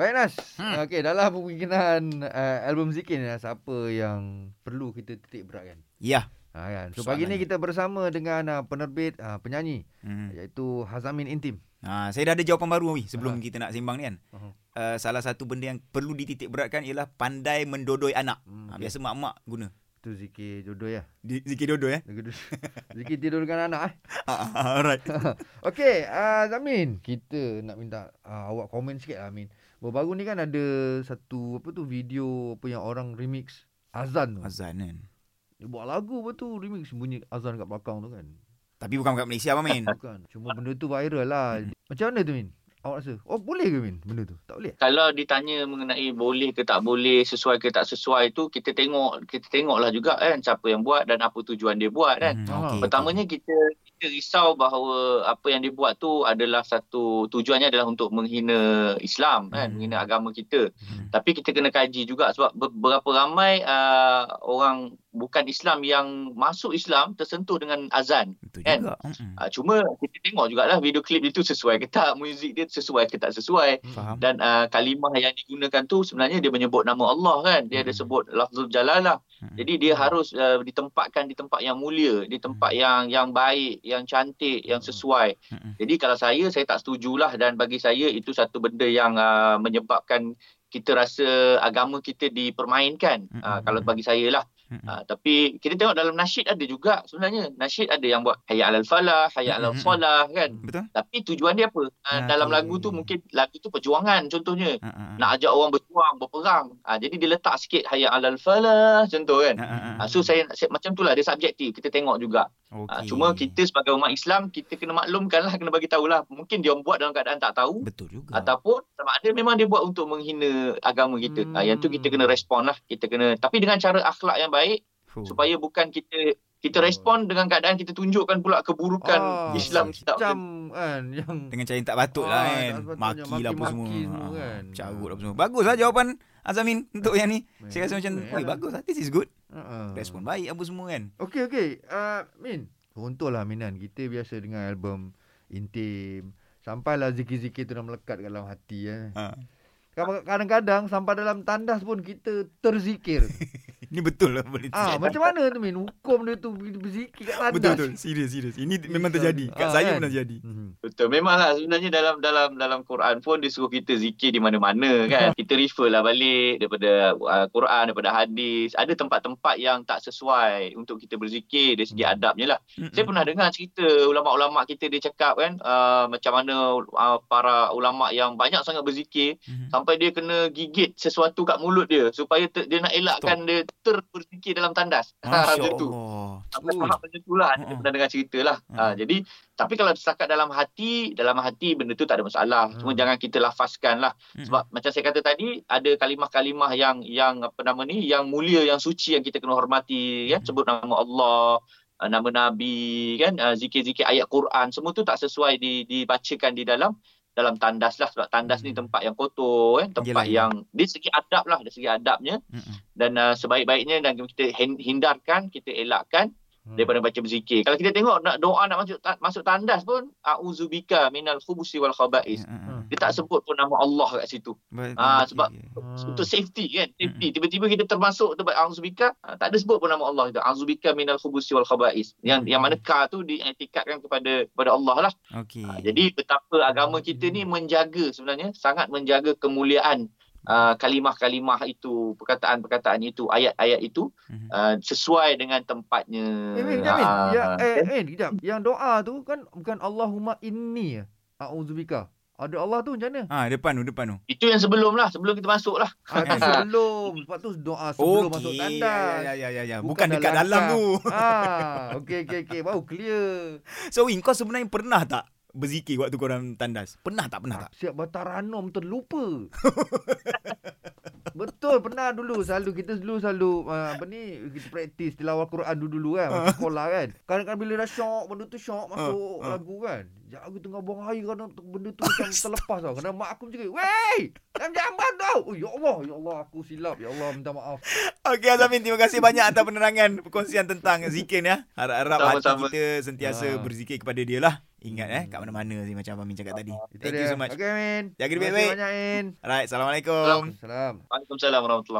Baik Nas. Hmm. Okey, dalam pembikinan uh, album Zikir ni Nas, apa yang perlu kita titik beratkan? Ya. Ha kan. So pagi ni kita bersama dengan uh, penerbit uh, penyanyi Hmm. iaitu Hazamin Intim. Ha, saya dah ada jawapan baru Wi sebelum Aha. kita nak sembang ni kan. Aha. Uh, salah satu benda yang perlu dititik beratkan ialah pandai mendodoi anak. Hmm, Ha, okey. biasa mak-mak guna. Itu zikir jodoh ya. Di, zikir dodoi eh. Zikir, zikir tidur dengan anak eh. Alright. Okey, uh, Zamin, kita nak minta uh, awak komen sikit lah Amin. Baru-baru ni kan ada satu apa tu video apa yang orang remix azan tu. Azan kan. Dia buat lagu apa tu remix bunyi azan kat belakang tu kan. Tapi bukan kat Malaysia apa Min? Bukan. Cuma benda tu viral lah. Macam mana tu Min? Awak rasa? Oh boleh ke Min benda tu? Tak boleh? kalau ditanya mengenai boleh ke tak boleh, sesuai ke tak sesuai tu kita tengok kita tengoklah juga kan siapa yang buat dan apa tujuan dia buat kan. Hmm, okey, Pertamanya kita kita risau bahawa apa yang dia buat tu adalah satu tujuannya adalah untuk menghina Islam kan, Hmm. menghina agama kita. Hmm. Tapi kita kena kaji juga sebab ber- berapa ramai uh, orang bukan Islam yang masuk Islam tersentuh dengan azan. Betul Kan? juga. Hmm. Uh, cuma kita tengok jugalah video klip itu sesuai ke tak, muzik dia sesuai ke tak sesuai Faham. dan uh, kalimah yang digunakan tu sebenarnya dia menyebut nama Allah kan dia ada Hmm. sebut lafzul jalalah Hmm. jadi dia harus uh, ditempatkan di tempat yang mulia di tempat yang yang baik yang cantik yang sesuai Hmm. jadi kalau saya saya tak setujulah dan bagi saya itu satu benda yang uh, menyebabkan kita rasa agama kita dipermainkan Hmm. uh, kalau bagi saya lah Hmm. uh, tapi kita tengok dalam nasyid ada juga sebenarnya nasyid ada yang buat hayya alal falah hayya alal Hmm. solah kan Betul? tapi tujuan dia apa? Uh, Ah, dalam lagu tu mungkin lagu tu perjuangan contohnya. Ha, ha, ha. Nak ajak orang berjuang, berperang. Ah jadi dia letak sikit hayya alal falah contoh kan. Ha, ha, ha. So saya, saya macam itulah dia subjektif. Kita tengok juga. Ah Okey. cuma kita sebagai umat Islam kita kena maklumkan lah, kena bagi tahulah. Mungkin dia buat dalam keadaan tak tahu betul juga. ataupun sama ada memang dia buat untuk menghina agama kita. Ah yang tu kita kena respon lah. Kita kena tapi dengan cara akhlak yang baik Fuh. supaya bukan kita kita Oh. respon dengan keadaan kita tunjukkan pula keburukan Ah, Islam kita. Macam kan yang dengan cara yang tak patut lah Ah, kan. sepatutnya. Maki lah apa semua. semua Ha, kan. Carut lah apa semua. Bagus lah jawapan Azamin untuk yang ni. Saya rasa macam, Baik oi lah. bagus lah. This is good. uh-uh. Respon baik apa semua kan. Okey okey. Uh, Min, contohlah Minan kita biasa dengan album Intim sampailah zikir-zikir tu dah melekat dalam hati eh. Ha. Kadang-kadang sampai dalam tandas pun kita terzikir. Ini betul lah boleh ah, macam mana tu Min? Hukum dia tu berzikir kat tandas. Betul betul. Serius serius. Ini memang terjadi. Kat Ah, saya kan? pernah jadi. Mhm. Betul. Memanglah sebenarnya dalam dalam dalam Quran pun dia suruh kita zikir di mana-mana kan. kita refer lah balik daripada uh, Quran, daripada hadis. Ada tempat-tempat yang tak sesuai untuk kita berzikir dari segi Hmm. adabnya lah. Mm-mm. Saya pernah dengar cerita ulama-ulama kita dia cakap kan uh, macam mana uh, para ulama yang banyak sangat berzikir Mhm. sampai dia kena gigit sesuatu kat mulut dia supaya ter, dia nak elakkan dia terberzikir dalam tandas. Masya Macam tu. Sampai Ui. tahap macam tu lah. Mm-mm. pernah dengar cerita lah. Ha, jadi, tapi kalau setakat dalam hati, dalam hati benda tu tak ada masalah. Cuma Mm. jangan kita lafazkan lah. Mm-mm. Sebab macam saya kata tadi, ada kalimah-kalimah yang yang apa nama ni, yang mulia, yang suci yang kita kena hormati. Ya? Mm. Sebut nama Allah, uh, nama Nabi, kan, uh, zikir-zikir ayat Quran. Semua tu tak sesuai di, dibacakan di dalam dalam tandas lah sebab tandas ni Hmm. tempat yang kotor kan tempat Yelah, yang dari segi adab lah dari segi adabnya Mm-mm. dan uh, sebaik-baiknya dan kita hin- hindarkan kita elakkan Hmm. daripada baca berzikir. Kalau kita tengok nak doa nak masuk ta- masuk tandas pun auzubika minal khubusi wal khaba'is. Mm-mm. Dia tak sebut pun nama Allah kat situ. Ah, okey. sebab- Ah. Untuk safety kan. Safety. Mm-mm. Tiba-tiba kita termasuk tempat auzubika, ah, tak ada sebut pun nama Allah itu. Auzubika minal khubusi wal khaba'is. Yang yang mana ka tu diiktikadkan kepada kepada Allah lah. Okey. Ah, jadi betapa agama kita ni menjaga sebenarnya sangat menjaga kemuliaan uh, kalimah-kalimah itu, perkataan-perkataan itu, ayat-ayat itu Mhm. uh, sesuai dengan tempatnya. Eh, Min, Min, Ah, ya, eh, Min, kejap. Yang doa tu kan bukan Allahumma inni. A'udzubika. Ada Allah tu macam mana? Ah, depan tu, depan tu. Itu yang sebelum lah, sebelum kita masuk lah. Ah, tu sebelum. Lepas tu doa sebelum masuk Okey, tandas. Ya, ya, ya, ya. Bukan Bukan, dekat dalam kap. tu. Ah, okey okey okey. Baru clear. So, Win, kau sebenarnya pernah tak berzikir waktu korang tandas? Pernah tak? Pernah tak? Siap bataranom terlupa. Betul pernah dulu selalu kita dulu selalu uh, apa ni kita praktis tilawah Quran dulu-dulu kan masa sekolah kan. Kadang-kadang bila dah syok benda tu syok masuk Ah, ah. lagu kan. Jangan aku tengah buang air kan benda tu macam terlepas tau. Kadang mak aku cakap, "Wei, jangan jamban tau." Oh ya Allah, ya Allah aku silap. Ya Allah minta maaf. Okey Azamin, terima kasih banyak atas penerangan perkongsian tentang zikir ya. Harap-harap hati kita sentiasa Ah. berzikir kepada dia lah. Ingat eh kat mana-mana sih macam Amin cakap tadi. Itu Thank dia. you so much. Okay, Min. Jaga diri Terima kasih baik-baik. banyak, Min. Alright, Assalamualaikum. Salam. Waalaikumsalam warahmatullahi